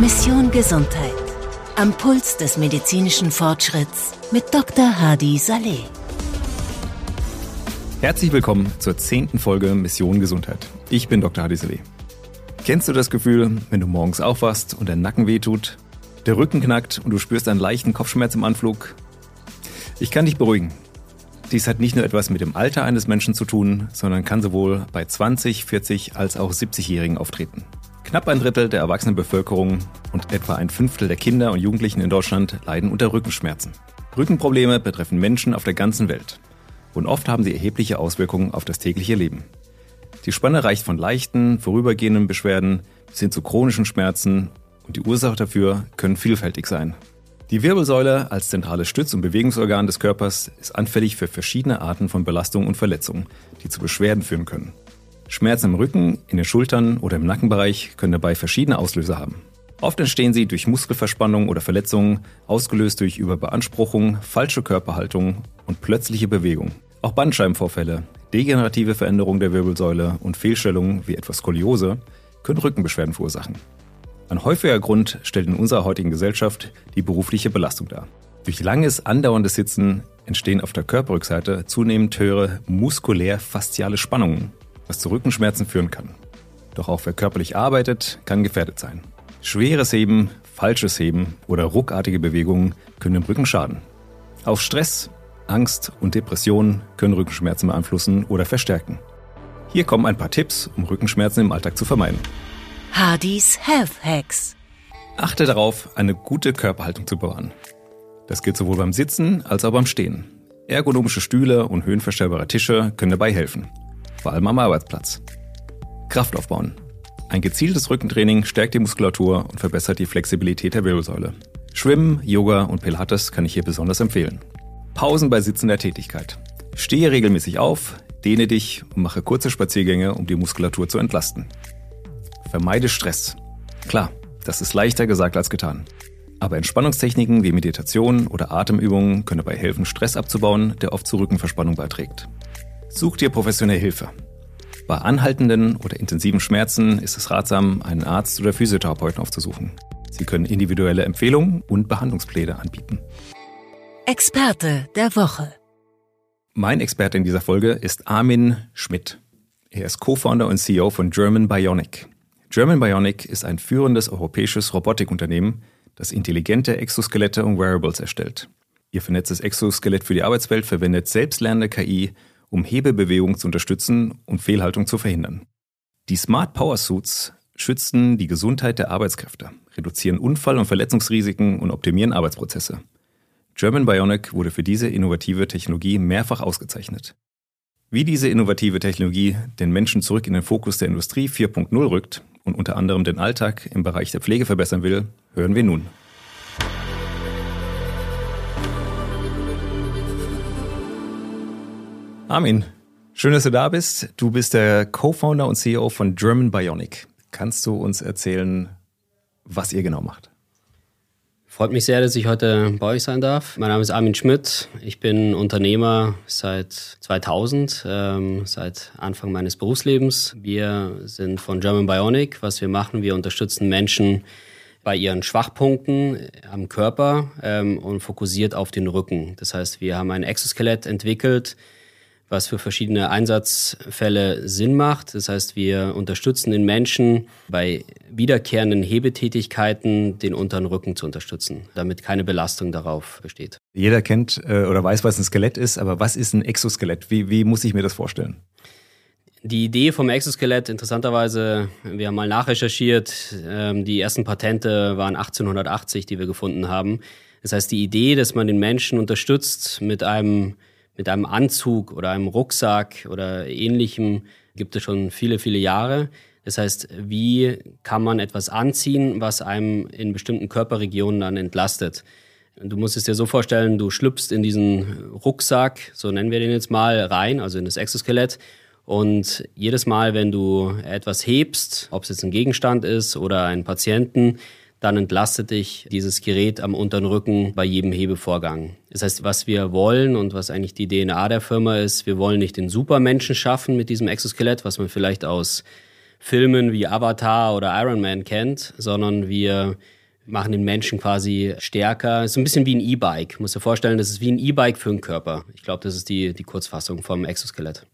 Mission Gesundheit. Am Puls des medizinischen Fortschritts mit Dr. Hadi Saleh. Herzlich willkommen zur zehnten Folge Mission Gesundheit. Ich bin Dr. Hadi Saleh. Kennst du das Gefühl, wenn du morgens aufwachst und der Nacken wehtut, der Rücken knackt und du spürst einen leichten Kopfschmerz im Anflug? Ich kann dich beruhigen. Dies hat nicht nur etwas mit dem Alter eines Menschen zu tun, sondern kann sowohl bei 20, 40 als auch 70-Jährigen auftreten. Knapp ein Drittel der erwachsenen Bevölkerung und etwa ein Fünftel der Kinder und Jugendlichen in Deutschland leiden unter Rückenschmerzen. Rückenprobleme betreffen Menschen auf der ganzen Welt und oft haben sie erhebliche Auswirkungen auf das tägliche Leben. Die Spanne reicht von leichten, vorübergehenden Beschwerden bis hin zu chronischen Schmerzen und die Ursache dafür können vielfältig sein. Die Wirbelsäule als zentrales Stütz- und Bewegungsorgan des Körpers ist anfällig für verschiedene Arten von Belastungen und Verletzungen, die zu Beschwerden führen können. Schmerzen im Rücken, in den Schultern oder im Nackenbereich können dabei verschiedene Auslöser haben. Oft entstehen sie durch Muskelverspannungen oder Verletzungen, ausgelöst durch Überbeanspruchung, falsche Körperhaltung und plötzliche Bewegung. Auch Bandscheibenvorfälle, degenerative Veränderungen der Wirbelsäule und Fehlstellungen wie etwa Skoliose können Rückenbeschwerden verursachen. Ein häufiger Grund stellt in unserer heutigen Gesellschaft die berufliche Belastung dar. Durch langes, andauerndes Sitzen entstehen auf der Körperrückseite zunehmend höhere muskulär-fasziale Spannungen, was zu Rückenschmerzen führen kann. Doch auch wer körperlich arbeitet, kann gefährdet sein. Schweres Heben, falsches Heben oder ruckartige Bewegungen können dem Rücken schaden. Auch Stress, Angst und Depressionen können Rückenschmerzen beeinflussen oder verstärken. Hier kommen ein paar Tipps, um Rückenschmerzen im Alltag zu vermeiden. Hardys Health Hacks. Achte darauf, eine gute Körperhaltung zu bewahren. Das gilt sowohl beim Sitzen als auch beim Stehen. Ergonomische Stühle und höhenverstellbare Tische können dabei helfen, vor allem am Arbeitsplatz. Kraft aufbauen. Ein gezieltes Rückentraining stärkt die Muskulatur und verbessert die Flexibilität der Wirbelsäule. Schwimmen, Yoga und Pilates kann ich hier besonders empfehlen. Pausen bei sitzender Tätigkeit. Stehe regelmäßig auf, dehne dich und mache kurze Spaziergänge, um die Muskulatur zu entlasten. Vermeide Stress. Klar, das ist leichter gesagt als getan. Aber Entspannungstechniken wie Meditation oder Atemübungen können dabei helfen, Stress abzubauen, der oft zu Rückenverspannung beiträgt. Such dir professionelle Hilfe. Bei anhaltenden oder intensiven Schmerzen ist es ratsam, einen Arzt oder Physiotherapeuten aufzusuchen. Sie können individuelle Empfehlungen und Behandlungspläne anbieten. Experte der Woche. Mein Experte in dieser Folge ist Armin Schmidt. Er ist Co-Founder und CEO von German Bionic. German Bionic ist ein führendes europäisches Robotikunternehmen, das intelligente Exoskelette und Wearables erstellt. Ihr vernetztes Exoskelett für die Arbeitswelt verwendet selbstlernende KI, um Hebebewegungen zu unterstützen und Fehlhaltung zu verhindern. Die Smart Power Suits schützen die Gesundheit der Arbeitskräfte, reduzieren Unfall- und Verletzungsrisiken und optimieren Arbeitsprozesse. German Bionic wurde für diese innovative Technologie mehrfach ausgezeichnet. Wie diese innovative Technologie den Menschen zurück in den Fokus der Industrie 4.0 rückt, und unter anderem den Alltag im Bereich der Pflege verbessern will, hören wir nun. Armin, schön, dass du da bist. Du bist der Co-Founder und CEO von German Bionic. Kannst du uns erzählen, was ihr genau macht? Freut mich sehr, dass ich heute bei euch sein darf. Mein Name ist Armin Schmidt. Ich bin Unternehmer seit 2000, ähm, seit Anfang meines Berufslebens. Wir sind von German Bionic. Was wir machen, wir unterstützen Menschen bei ihren Schwachpunkten am Körper ähm, und fokussiert auf den Rücken. Das heißt, wir haben ein Exoskelett entwickelt, was für verschiedene Einsatzfälle Sinn macht. Das heißt, wir unterstützen den Menschen bei wiederkehrenden Hebetätigkeiten, den unteren Rücken zu unterstützen, damit keine Belastung darauf besteht. Jeder kennt äh, oder weiß, was ein Skelett ist, aber was ist ein Exoskelett? Wie, wie muss ich mir das vorstellen? Die Idee vom Exoskelett, interessanterweise, wir haben mal nachrecherchiert, ähm, die ersten Patente waren 1880, die wir gefunden haben. Das heißt, die Idee, dass man den Menschen unterstützt mit einem mit einem Anzug oder einem Rucksack oder ähnlichem gibt es schon viele, viele Jahre. Das heißt, wie kann man etwas anziehen, was einem in bestimmten Körperregionen dann entlastet? Du musst es dir so vorstellen, du schlüpfst in diesen Rucksack, so nennen wir den jetzt mal, rein, also in das Exoskelett. Und jedes Mal, wenn du etwas hebst, ob es jetzt ein Gegenstand ist oder einen Patienten, dann entlastet dich dieses Gerät am unteren Rücken bei jedem Hebevorgang. Das heißt, was wir wollen und was eigentlich die DNA der Firma ist, wir wollen nicht den Supermenschen schaffen mit diesem Exoskelett, was man vielleicht aus Filmen wie Avatar oder Iron Man kennt, sondern wir machen den Menschen quasi stärker. So ein bisschen wie ein E-Bike. Muss dir vorstellen, das ist wie ein E-Bike für den Körper. Ich glaube, das ist die, die Kurzfassung vom Exoskelett.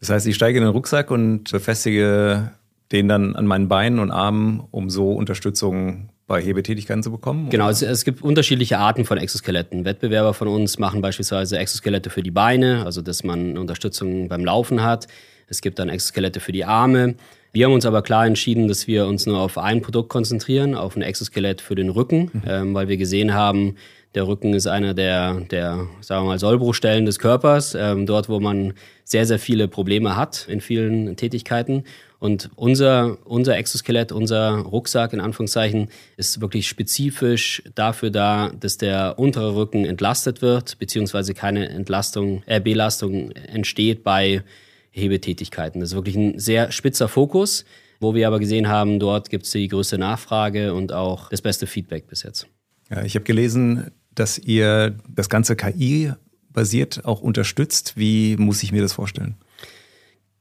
Das heißt, ich steige in den Rucksack und befestige den dann an meinen Beinen und Armen, um so Unterstützung bei Hebetätigkeiten zu bekommen? Genau, es, es, gibt unterschiedliche Arten von Exoskeletten. Wettbewerber von uns machen beispielsweise Exoskelette für die Beine, also dass man Unterstützung beim Laufen hat. Es gibt dann Exoskelette für die Arme. Wir haben uns aber klar entschieden, dass wir uns nur auf ein Produkt konzentrieren, auf ein Exoskelett für den Rücken, mhm. ähm, weil wir gesehen haben, der Rücken ist einer der, der sagen wir mal, Sollbruchstellen des Körpers, ähm, dort, wo man sehr, sehr viele Probleme hat in vielen Tätigkeiten. Und unser, unser Exoskelett, unser Rucksack in Anführungszeichen, ist wirklich spezifisch dafür da, dass der untere Rücken entlastet wird, beziehungsweise keine Entlastung, äh, Belastung entsteht bei Hebetätigkeiten. Das ist wirklich ein sehr spitzer Fokus, wo wir aber gesehen haben, dort gibt es die größte Nachfrage und auch das beste Feedback bis jetzt. Ja, ich habe gelesen, dass ihr das ganze KI basiert auch unterstützt. Wie muss ich mir das vorstellen?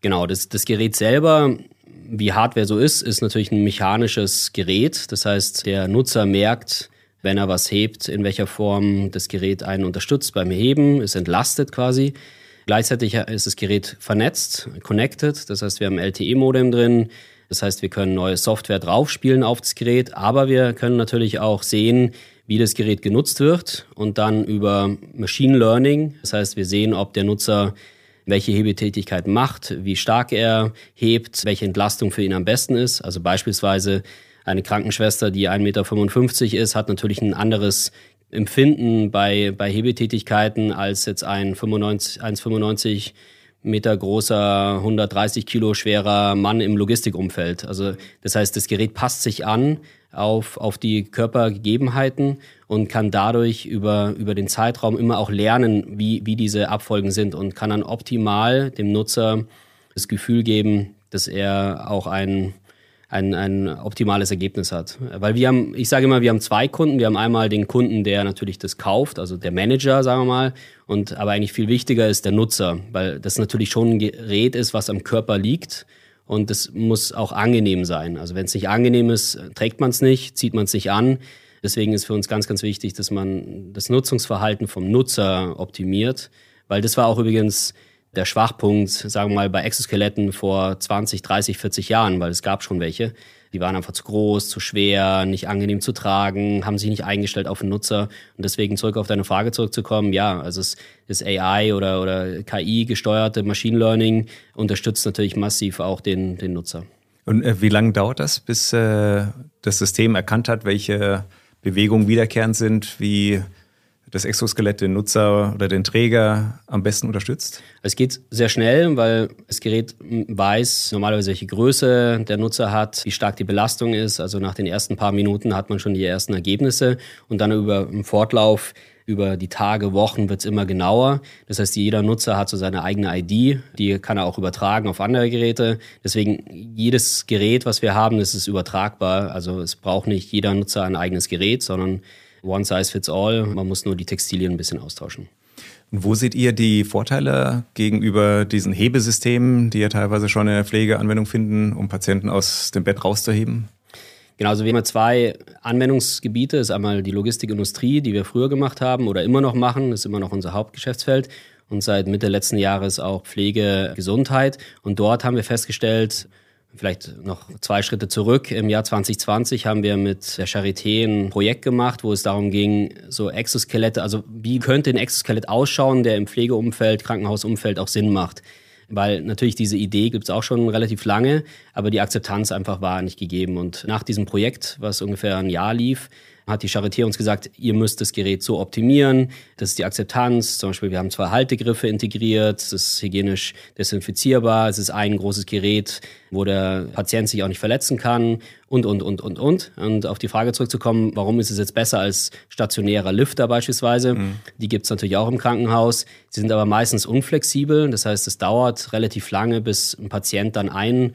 Genau, das, das Gerät selber, wie Hardware so ist, ist natürlich ein mechanisches Gerät. Das heißt, der Nutzer merkt, wenn er was hebt, in welcher Form das Gerät einen unterstützt beim Heben, ist entlastet quasi. Gleichzeitig ist das Gerät vernetzt, connected. Das heißt, wir haben LTE-Modem drin. Das heißt, wir können neue Software draufspielen auf das Gerät, aber wir können natürlich auch sehen, wie das Gerät genutzt wird und dann über Machine Learning. Das heißt, wir sehen, ob der Nutzer welche Hebetätigkeit macht, wie stark er hebt, welche Entlastung für ihn am besten ist. Also beispielsweise eine Krankenschwester, die 1,55 Meter ist, hat natürlich ein anderes Empfinden bei, bei Hebetätigkeiten als jetzt ein 1,95 Meter großer, 130 Kilo schwerer Mann im Logistikumfeld. Also das heißt, das Gerät passt sich an auf, auf die Körpergegebenheiten und kann dadurch über, über den Zeitraum immer auch lernen, wie, wie diese Abfolgen sind und kann dann optimal dem Nutzer das Gefühl geben, dass er auch ein ein, ein optimales Ergebnis hat. Weil wir haben, ich sage immer, wir haben zwei Kunden. Wir haben einmal den Kunden, der natürlich das kauft, also der Manager, sagen wir mal. Und aber eigentlich viel wichtiger ist der Nutzer, weil das natürlich schon ein Gerät ist, was am Körper liegt. Und das muss auch angenehm sein. Also wenn es nicht angenehm ist, trägt man es nicht, zieht man es nicht an. Deswegen ist für uns ganz, ganz wichtig, dass man das Nutzungsverhalten vom Nutzer optimiert. Weil das war auch übrigens der Schwachpunkt, sagen wir mal, bei Exoskeletten vor 20, 30, 40 Jahren, weil es gab schon welche. Die waren einfach zu groß, zu schwer, nicht angenehm zu tragen, haben sich nicht eingestellt auf den Nutzer. Und deswegen zurück auf deine Frage zurückzukommen, ja, also es, das AI oder, oder KI-gesteuerte Machine Learning unterstützt natürlich massiv auch den, den Nutzer. Und äh, wie lange dauert das, bis äh, das System erkannt hat, welche Bewegungen wiederkehrend sind, wie das Exoskelett den Nutzer oder den Träger am besten unterstützt? Es geht sehr schnell, weil das Gerät weiß normalerweise, welche Größe der Nutzer hat, wie stark die Belastung ist. Also nach den ersten paar Minuten hat man schon die ersten Ergebnisse und dann über im Fortlauf über die Tage, Wochen wird es immer genauer. Das heißt, jeder Nutzer hat so seine eigene ID, die kann er auch übertragen auf andere Geräte. Deswegen jedes Gerät, was wir haben, das ist übertragbar. Also es braucht nicht jeder Nutzer ein eigenes Gerät, sondern One Size Fits All. Man muss nur die Textilien ein bisschen austauschen. Und wo seht ihr die Vorteile gegenüber diesen Hebesystemen, die ja teilweise schon in der Pflege Anwendung finden, um Patienten aus dem Bett rauszuheben? Genau, also wir haben zwei Anwendungsgebiete. Das ist einmal die Logistikindustrie, die wir früher gemacht haben oder immer noch machen. Das ist immer noch unser Hauptgeschäftsfeld. Und seit Mitte letzten Jahres auch Pflege, Gesundheit. Und dort haben wir festgestellt, Vielleicht noch zwei Schritte zurück. Im Jahr 2020 haben wir mit der Charité ein Projekt gemacht, wo es darum ging, so Exoskelette, also wie könnte ein Exoskelett ausschauen, der im Pflegeumfeld, Krankenhausumfeld auch Sinn macht. Weil natürlich diese Idee gibt es auch schon relativ lange, aber die Akzeptanz einfach war nicht gegeben. Und nach diesem Projekt, was ungefähr ein Jahr lief, hat die Charité uns gesagt, ihr müsst das Gerät so optimieren. Das ist die Akzeptanz. Zum Beispiel, wir haben zwei Haltegriffe integriert. Es ist hygienisch desinfizierbar. Es ist ein großes Gerät, wo der Patient sich auch nicht verletzen kann und, und, und, und, und. Und auf die Frage zurückzukommen, warum ist es jetzt besser als stationärer Lüfter beispielsweise? Mhm. Die gibt es natürlich auch im Krankenhaus. Sie sind aber meistens unflexibel. Das heißt, es dauert relativ lange, bis ein Patient dann ein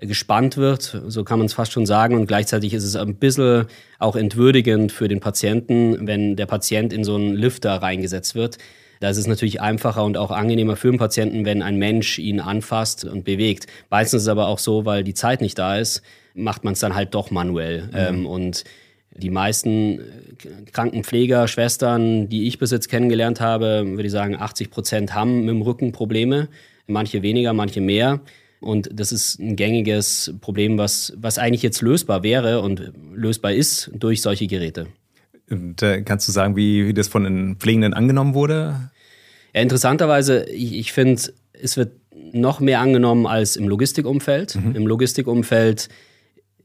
gespannt wird, so kann man es fast schon sagen. Und gleichzeitig ist es ein bisschen auch entwürdigend für den Patienten, wenn der Patient in so einen Lifter reingesetzt wird. Da ist es natürlich einfacher und auch angenehmer für den Patienten, wenn ein Mensch ihn anfasst und bewegt. Meistens ist es aber auch so, weil die Zeit nicht da ist, macht man es dann halt doch manuell. Mhm. Ähm, und die meisten Krankenpfleger, Schwestern, die ich bis jetzt kennengelernt habe, würde ich sagen, 80 Prozent haben mit dem Rücken Probleme. Manche weniger, manche mehr. Und das ist ein gängiges Problem, was, was eigentlich jetzt lösbar wäre und lösbar ist durch solche Geräte. Und äh, kannst du sagen, wie, wie das von den Pflegenden angenommen wurde? Ja, interessanterweise, ich, ich finde, es wird noch mehr angenommen als im Logistikumfeld. Mhm. Im Logistikumfeld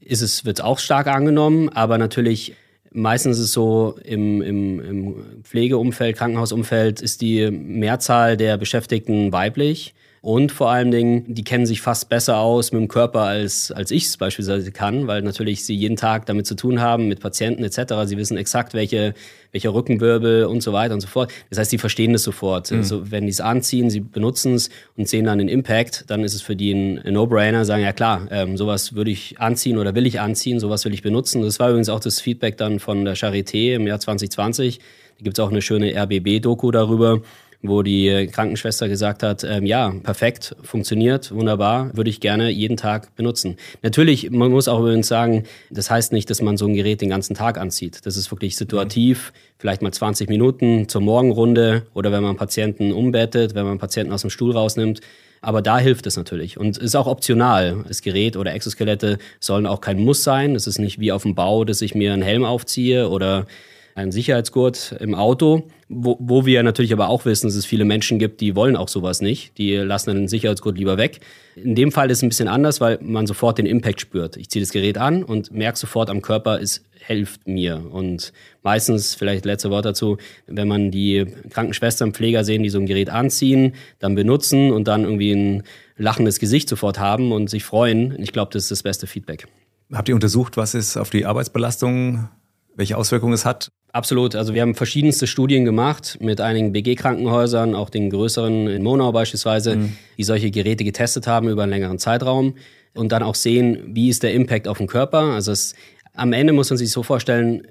ist es, wird es auch stark angenommen, aber natürlich meistens ist es so, im, im, im Pflegeumfeld, Krankenhausumfeld ist die Mehrzahl der Beschäftigten weiblich. Und vor allen Dingen, die kennen sich fast besser aus mit dem Körper, als, als ich es beispielsweise kann, weil natürlich sie jeden Tag damit zu tun haben, mit Patienten etc. Sie wissen exakt, welche, welche Rückenwirbel und so weiter und so fort. Das heißt, sie verstehen das sofort. Mhm. Also, wenn die es anziehen, sie benutzen es und sehen dann den Impact, dann ist es für die ein, ein No-Brainer, sagen, ja klar, ähm, sowas würde ich anziehen oder will ich anziehen, sowas will ich benutzen. Das war übrigens auch das Feedback dann von der Charité im Jahr 2020. Da gibt es auch eine schöne RBB-Doku darüber wo die Krankenschwester gesagt hat, ähm, ja, perfekt, funktioniert, wunderbar, würde ich gerne jeden Tag benutzen. Natürlich, man muss auch übrigens sagen, das heißt nicht, dass man so ein Gerät den ganzen Tag anzieht. Das ist wirklich situativ, vielleicht mal 20 Minuten zur Morgenrunde oder wenn man Patienten umbettet, wenn man Patienten aus dem Stuhl rausnimmt. Aber da hilft es natürlich. Und es ist auch optional. Das Gerät oder Exoskelette sollen auch kein Muss sein. Es ist nicht wie auf dem Bau, dass ich mir einen Helm aufziehe oder einen Sicherheitsgurt im Auto, wo, wo wir natürlich aber auch wissen, dass es viele Menschen gibt, die wollen auch sowas nicht. Die lassen einen Sicherheitsgurt lieber weg. In dem Fall ist es ein bisschen anders, weil man sofort den Impact spürt. Ich ziehe das Gerät an und merke sofort am Körper, es hilft mir. Und meistens, vielleicht letzte Wort dazu, wenn man die Krankenschwestern, Pfleger sehen, die so ein Gerät anziehen, dann benutzen und dann irgendwie ein lachendes Gesicht sofort haben und sich freuen, ich glaube, das ist das beste Feedback. Habt ihr untersucht, was es auf die Arbeitsbelastung, welche Auswirkungen es hat? Absolut. Also wir haben verschiedenste Studien gemacht mit einigen BG-Krankenhäusern, auch den größeren in Monau beispielsweise, mhm. die solche Geräte getestet haben über einen längeren Zeitraum und dann auch sehen, wie ist der Impact auf den Körper. Also es, am Ende muss man sich so vorstellen,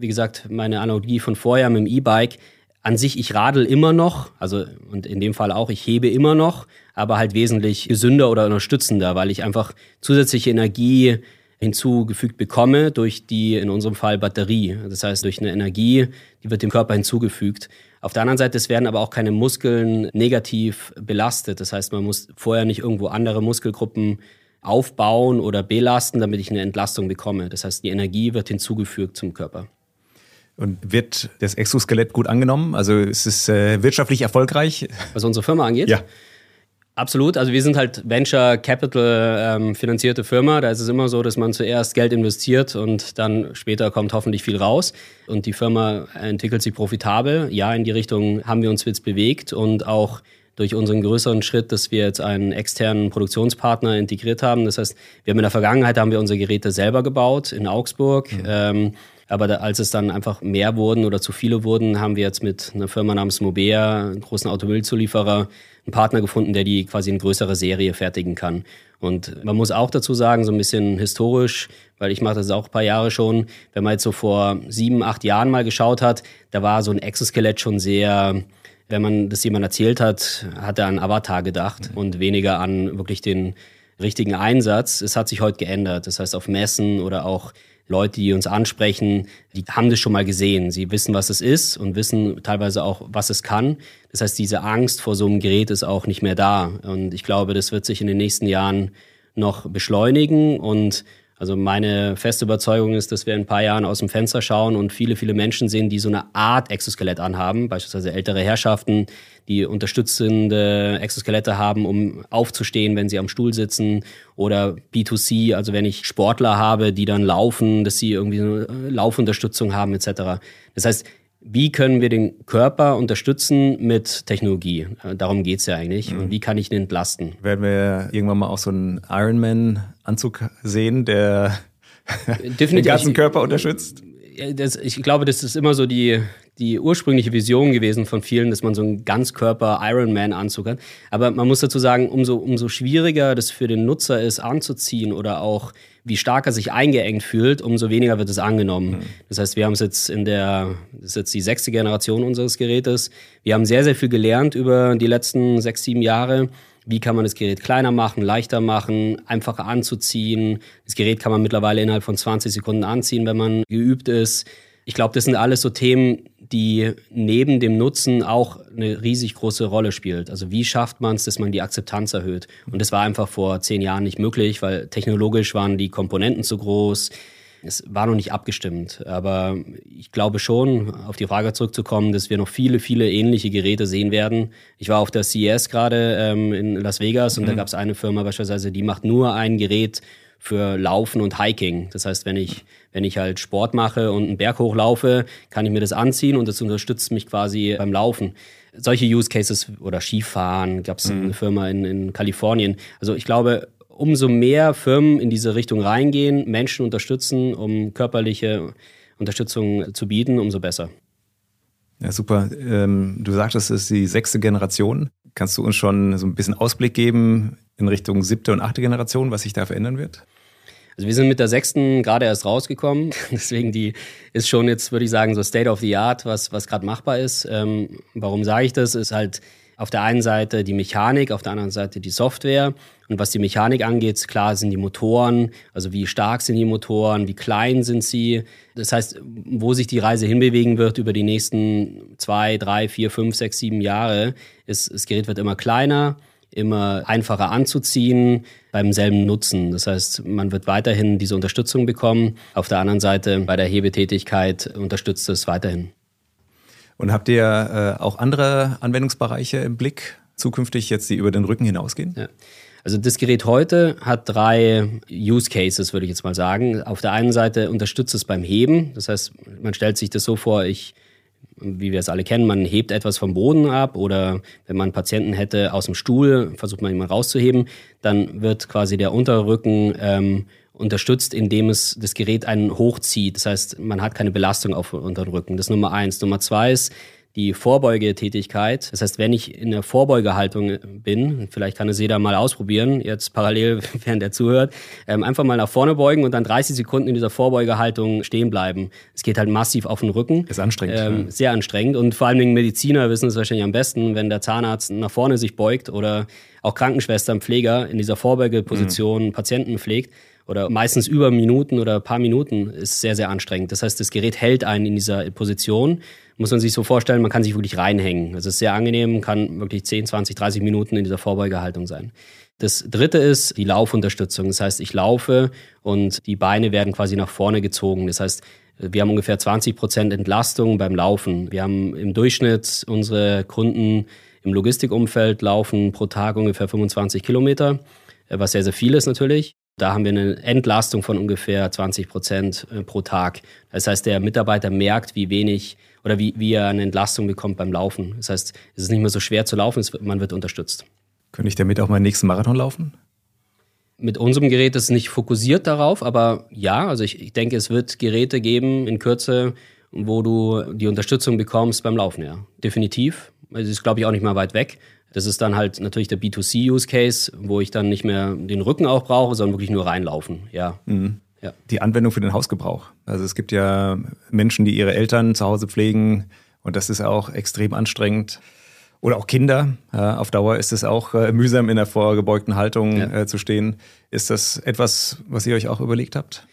wie gesagt, meine Analogie von vorher mit dem E-Bike, an sich, ich radel immer noch, also und in dem Fall auch, ich hebe immer noch, aber halt wesentlich gesünder oder unterstützender, weil ich einfach zusätzliche Energie hinzugefügt bekomme durch die, in unserem Fall, Batterie. Das heißt, durch eine Energie, die wird dem Körper hinzugefügt. Auf der anderen Seite, es werden aber auch keine Muskeln negativ belastet. Das heißt, man muss vorher nicht irgendwo andere Muskelgruppen aufbauen oder belasten, damit ich eine Entlastung bekomme. Das heißt, die Energie wird hinzugefügt zum Körper. Und wird das Exoskelett gut angenommen? Also ist es äh, wirtschaftlich erfolgreich? Was unsere Firma angeht? Ja. Absolut. Also wir sind halt Venture Capital ähm, finanzierte Firma. Da ist es immer so, dass man zuerst Geld investiert und dann später kommt hoffentlich viel raus. Und die Firma entwickelt sich profitabel. Ja, in die Richtung haben wir uns jetzt bewegt und auch durch unseren größeren Schritt, dass wir jetzt einen externen Produktionspartner integriert haben. Das heißt, wir haben in der Vergangenheit haben wir unsere Geräte selber gebaut in Augsburg. Mhm. Ähm, aber da, als es dann einfach mehr wurden oder zu viele wurden, haben wir jetzt mit einer Firma namens Mobea, einem großen Automobilzulieferer, einen Partner gefunden, der die quasi in größere Serie fertigen kann. Und man muss auch dazu sagen, so ein bisschen historisch, weil ich mache das auch ein paar Jahre schon, wenn man jetzt so vor sieben, acht Jahren mal geschaut hat, da war so ein Exoskelett schon sehr, wenn man das jemand erzählt hat, hat er an Avatar gedacht und weniger an wirklich den richtigen Einsatz. Es hat sich heute geändert. Das heißt, auf Messen oder auch Leute, die uns ansprechen, die haben das schon mal gesehen. Sie wissen, was es ist und wissen teilweise auch, was es kann. Das heißt, diese Angst vor so einem Gerät ist auch nicht mehr da. Und ich glaube, das wird sich in den nächsten Jahren noch beschleunigen und also meine feste Überzeugung ist, dass wir in ein paar Jahren aus dem Fenster schauen und viele, viele Menschen sehen, die so eine Art Exoskelett anhaben, beispielsweise ältere Herrschaften, die unterstützende Exoskelette haben, um aufzustehen, wenn sie am Stuhl sitzen oder B2C, also wenn ich Sportler habe, die dann laufen, dass sie irgendwie eine Laufunterstützung haben etc. Das heißt, wie können wir den Körper unterstützen mit Technologie? Äh, darum geht es ja eigentlich. Mhm. Und wie kann ich ihn entlasten? Werden wir irgendwann mal auch so einen Ironman-Anzug sehen, der den ganzen Körper unterstützt? Das, ich glaube, das ist immer so die, die ursprüngliche Vision gewesen von vielen, dass man so einen Ganzkörper-Ironman-Anzug hat. Aber man muss dazu sagen, umso, umso schwieriger das für den Nutzer ist, anzuziehen oder auch wie stark er sich eingeengt fühlt, umso weniger wird es angenommen. Mhm. Das heißt, wir haben es jetzt in der, das ist jetzt die sechste Generation unseres Gerätes. Wir haben sehr, sehr viel gelernt über die letzten sechs, sieben Jahre. Wie kann man das Gerät kleiner machen, leichter machen, einfacher anzuziehen? Das Gerät kann man mittlerweile innerhalb von 20 Sekunden anziehen, wenn man geübt ist. Ich glaube, das sind alles so Themen, die neben dem Nutzen auch eine riesig große Rolle spielt. Also wie schafft man es, dass man die Akzeptanz erhöht? Und das war einfach vor zehn Jahren nicht möglich, weil technologisch waren die Komponenten zu groß. Es war noch nicht abgestimmt. Aber ich glaube schon, auf die Frage zurückzukommen, dass wir noch viele, viele ähnliche Geräte sehen werden. Ich war auf der CES gerade ähm, in Las Vegas und mhm. da gab es eine Firma beispielsweise, die macht nur ein Gerät für Laufen und Hiking. Das heißt, wenn ich, wenn ich halt Sport mache und einen Berg hochlaufe, kann ich mir das anziehen und das unterstützt mich quasi beim Laufen. Solche Use Cases oder Skifahren gab es mhm. eine Firma in, in Kalifornien. Also ich glaube, umso mehr Firmen in diese Richtung reingehen, Menschen unterstützen, um körperliche Unterstützung zu bieten, umso besser. Ja, super. Ähm, du sagtest, es ist die sechste Generation. Kannst du uns schon so ein bisschen Ausblick geben in Richtung siebte und achte Generation, was sich da verändern wird? Also wir sind mit der sechsten gerade erst rausgekommen. Deswegen die ist schon jetzt, würde ich sagen, so State of the Art, was, was gerade machbar ist. Ähm, warum sage ich das? Ist halt auf der einen Seite die Mechanik, auf der anderen Seite die Software. Und was die Mechanik angeht, klar sind die Motoren, also wie stark sind die Motoren, wie klein sind sie. Das heißt, wo sich die Reise hinbewegen wird über die nächsten zwei, drei, vier, fünf, sechs, sieben Jahre, ist, das Gerät wird immer kleiner, immer einfacher anzuziehen beim selben Nutzen. Das heißt, man wird weiterhin diese Unterstützung bekommen. Auf der anderen Seite bei der Hebetätigkeit unterstützt es weiterhin. Und habt ihr äh, auch andere Anwendungsbereiche im Blick, zukünftig jetzt, die über den Rücken hinausgehen? Ja. Also das Gerät heute hat drei Use Cases, würde ich jetzt mal sagen. Auf der einen Seite unterstützt es beim Heben. Das heißt, man stellt sich das so vor, ich wie wir es alle kennen, man hebt etwas vom Boden ab oder wenn man Patienten hätte aus dem Stuhl, versucht man mal rauszuheben, dann wird quasi der Unterrücken ähm, unterstützt, indem es das Gerät einen hochzieht. Das heißt, man hat keine Belastung auf unteren Rücken. Das ist Nummer eins. Nummer zwei ist die Vorbeugetätigkeit. Das heißt, wenn ich in der Vorbeugehaltung bin, vielleicht kann es jeder mal ausprobieren, jetzt parallel, während er zuhört, ähm, einfach mal nach vorne beugen und dann 30 Sekunden in dieser Vorbeugehaltung stehen bleiben. Es geht halt massiv auf den Rücken. Ist anstrengend. Ähm, ja. Sehr anstrengend. Und vor allen Dingen Mediziner wissen es wahrscheinlich am besten, wenn der Zahnarzt nach vorne sich beugt oder auch Krankenschwestern, Pfleger in dieser Vorbeugeposition mhm. Patienten pflegt oder meistens über Minuten oder paar Minuten ist sehr, sehr anstrengend. Das heißt, das Gerät hält einen in dieser Position. Muss man sich so vorstellen, man kann sich wirklich reinhängen. Es ist sehr angenehm, kann wirklich 10, 20, 30 Minuten in dieser Vorbeugehaltung sein. Das dritte ist die Laufunterstützung. Das heißt, ich laufe und die Beine werden quasi nach vorne gezogen. Das heißt, wir haben ungefähr 20 Prozent Entlastung beim Laufen. Wir haben im Durchschnitt unsere Kunden im Logistikumfeld laufen pro Tag ungefähr 25 Kilometer, was sehr, sehr viel ist natürlich. Da haben wir eine Entlastung von ungefähr 20 Prozent äh, pro Tag. Das heißt, der Mitarbeiter merkt, wie wenig oder wie, wie er eine Entlastung bekommt beim Laufen. Das heißt, es ist nicht mehr so schwer zu laufen, man wird unterstützt. Könnte ich damit auch meinen nächsten Marathon laufen? Mit unserem Gerät ist es nicht fokussiert darauf, aber ja, also ich, ich denke, es wird Geräte geben in Kürze, wo du die Unterstützung bekommst beim Laufen, ja. Definitiv. Es ist, glaube ich, auch nicht mal weit weg. Das ist dann halt natürlich der B2C-Use-Case, wo ich dann nicht mehr den Rücken auch brauche, sondern wirklich nur reinlaufen. Ja. Mhm. Ja. Die Anwendung für den Hausgebrauch. Also es gibt ja Menschen, die ihre Eltern zu Hause pflegen und das ist auch extrem anstrengend. Oder auch Kinder. Auf Dauer ist es auch äh, mühsam in der vorgebeugten Haltung ja. äh, zu stehen. Ist das etwas, was ihr euch auch überlegt habt?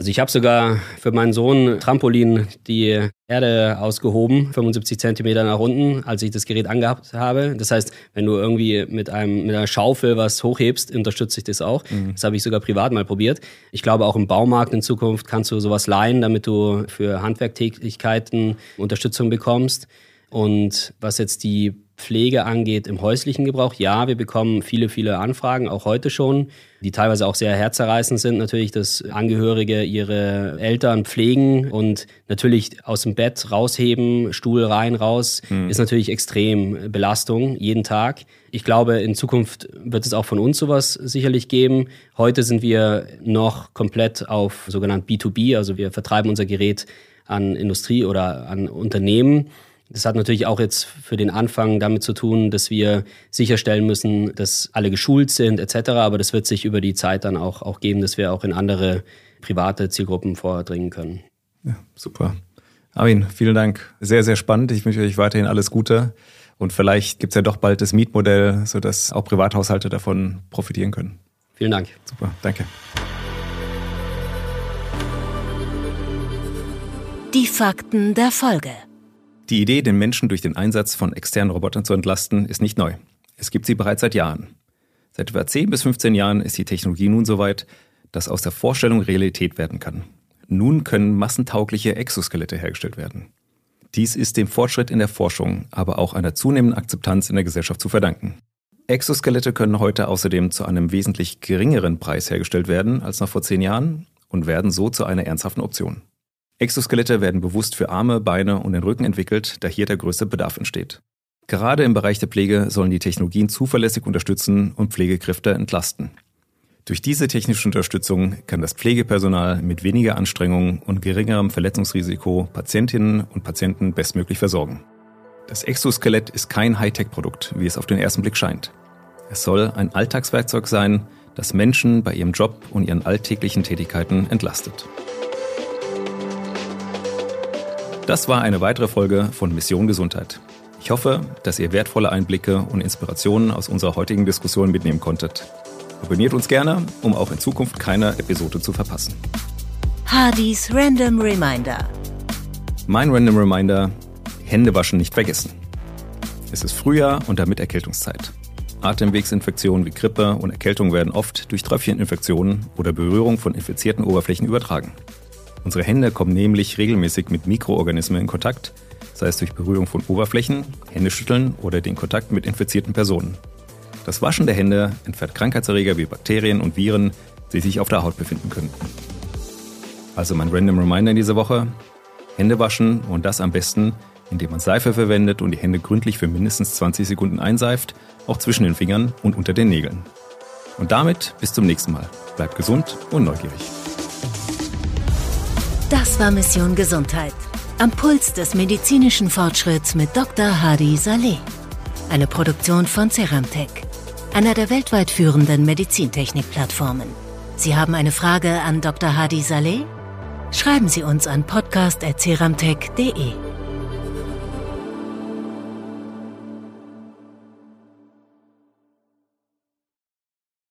Also ich habe sogar für meinen Sohn Trampolin die Erde ausgehoben, 75 Zentimeter nach unten, als ich das Gerät angehabt habe. Das heißt, wenn du irgendwie mit, einem, mit einer Schaufel was hochhebst, unterstütze ich das auch. Mhm. Das habe ich sogar privat mal probiert. Ich glaube, auch im Baumarkt in Zukunft kannst du sowas leihen, damit du für Handwerktätigkeiten Unterstützung bekommst. Und was jetzt die Pflege angeht im häuslichen Gebrauch, ja, wir bekommen viele, viele Anfragen, auch heute schon, die teilweise auch sehr herzerreißend sind. Natürlich, dass Angehörige ihre Eltern pflegen und natürlich aus dem Bett rausheben, Stuhl rein, raus, mhm. ist natürlich extrem Belastung jeden Tag. Ich glaube, in Zukunft wird es auch von uns sowas sicherlich geben. Heute sind wir noch komplett auf sogenannt B2B, also wir vertreiben unser Gerät an Industrie oder an Unternehmen. Das hat natürlich auch jetzt für den Anfang damit zu tun, dass wir sicherstellen müssen, dass alle geschult sind etc. Aber das wird sich über die Zeit dann auch, auch geben, dass wir auch in andere private Zielgruppen vordringen können. Ja, super. Armin, vielen Dank. Sehr, sehr spannend. Ich wünsche euch weiterhin alles Gute. Und vielleicht gibt es ja doch bald das Mietmodell, sodass auch Privathaushalte davon profitieren können. Vielen Dank. Super, danke. Die Fakten der Folge. Die Idee, den Menschen durch den Einsatz von externen Robotern zu entlasten, ist nicht neu. Es gibt sie bereits seit Jahren. Seit etwa 10 bis 15 Jahren ist die Technologie nun so weit, dass aus der Vorstellung Realität werden kann. Nun können massentaugliche Exoskelette hergestellt werden. Dies ist dem Fortschritt in der Forschung, aber auch einer zunehmenden Akzeptanz in der Gesellschaft zu verdanken. Exoskelette können heute außerdem zu einem wesentlich geringeren Preis hergestellt werden als noch vor zehn Jahren und werden so zu einer ernsthaften Option. Exoskelette werden bewusst für Arme, Beine und den Rücken entwickelt, da hier der größte Bedarf entsteht. Gerade im Bereich der Pflege sollen die Technologien zuverlässig unterstützen und Pflegekräfte entlasten. Durch diese technische Unterstützung kann das Pflegepersonal mit weniger Anstrengung und geringerem Verletzungsrisiko Patientinnen und Patienten bestmöglich versorgen. Das Exoskelett ist kein Hightech-Produkt, wie es auf den ersten Blick scheint. Es soll ein Alltagswerkzeug sein, das Menschen bei ihrem Job und ihren alltäglichen Tätigkeiten entlastet. Das war eine weitere Folge von Mission Gesundheit. Ich hoffe, dass ihr wertvolle Einblicke und Inspirationen aus unserer heutigen Diskussion mitnehmen konntet. Abonniert uns gerne, um auch in Zukunft keine Episode zu verpassen. Hardys Random Reminder. Mein Random Reminder, Hände waschen nicht vergessen. Es ist Frühjahr und damit Erkältungszeit. Atemwegsinfektionen wie Grippe und Erkältung werden oft durch Tröpfcheninfektionen oder Berührung von infizierten Oberflächen übertragen. Unsere Hände kommen nämlich regelmäßig mit Mikroorganismen in Kontakt, sei es durch Berührung von Oberflächen, Händeschütteln oder den Kontakt mit infizierten Personen. Das Waschen der Hände entfernt Krankheitserreger wie Bakterien und Viren, die sich auf der Haut befinden könnten. Also mein Random Reminder in dieser Woche. Hände waschen und das am besten, indem man Seife verwendet und die Hände gründlich für mindestens 20 Sekunden einseift, auch zwischen den Fingern und unter den Nägeln. Und damit bis zum nächsten Mal. Bleibt gesund und neugierig. Das war Mission Gesundheit. Am Puls des medizinischen Fortschritts mit Dr. Hadi Saleh. Eine Produktion von Ceramtech, einer der weltweit führenden Medizintechnik-Plattformen. Sie haben eine Frage an Dr. Hadi Saleh? Schreiben Sie uns an podcast.ceramtech.de.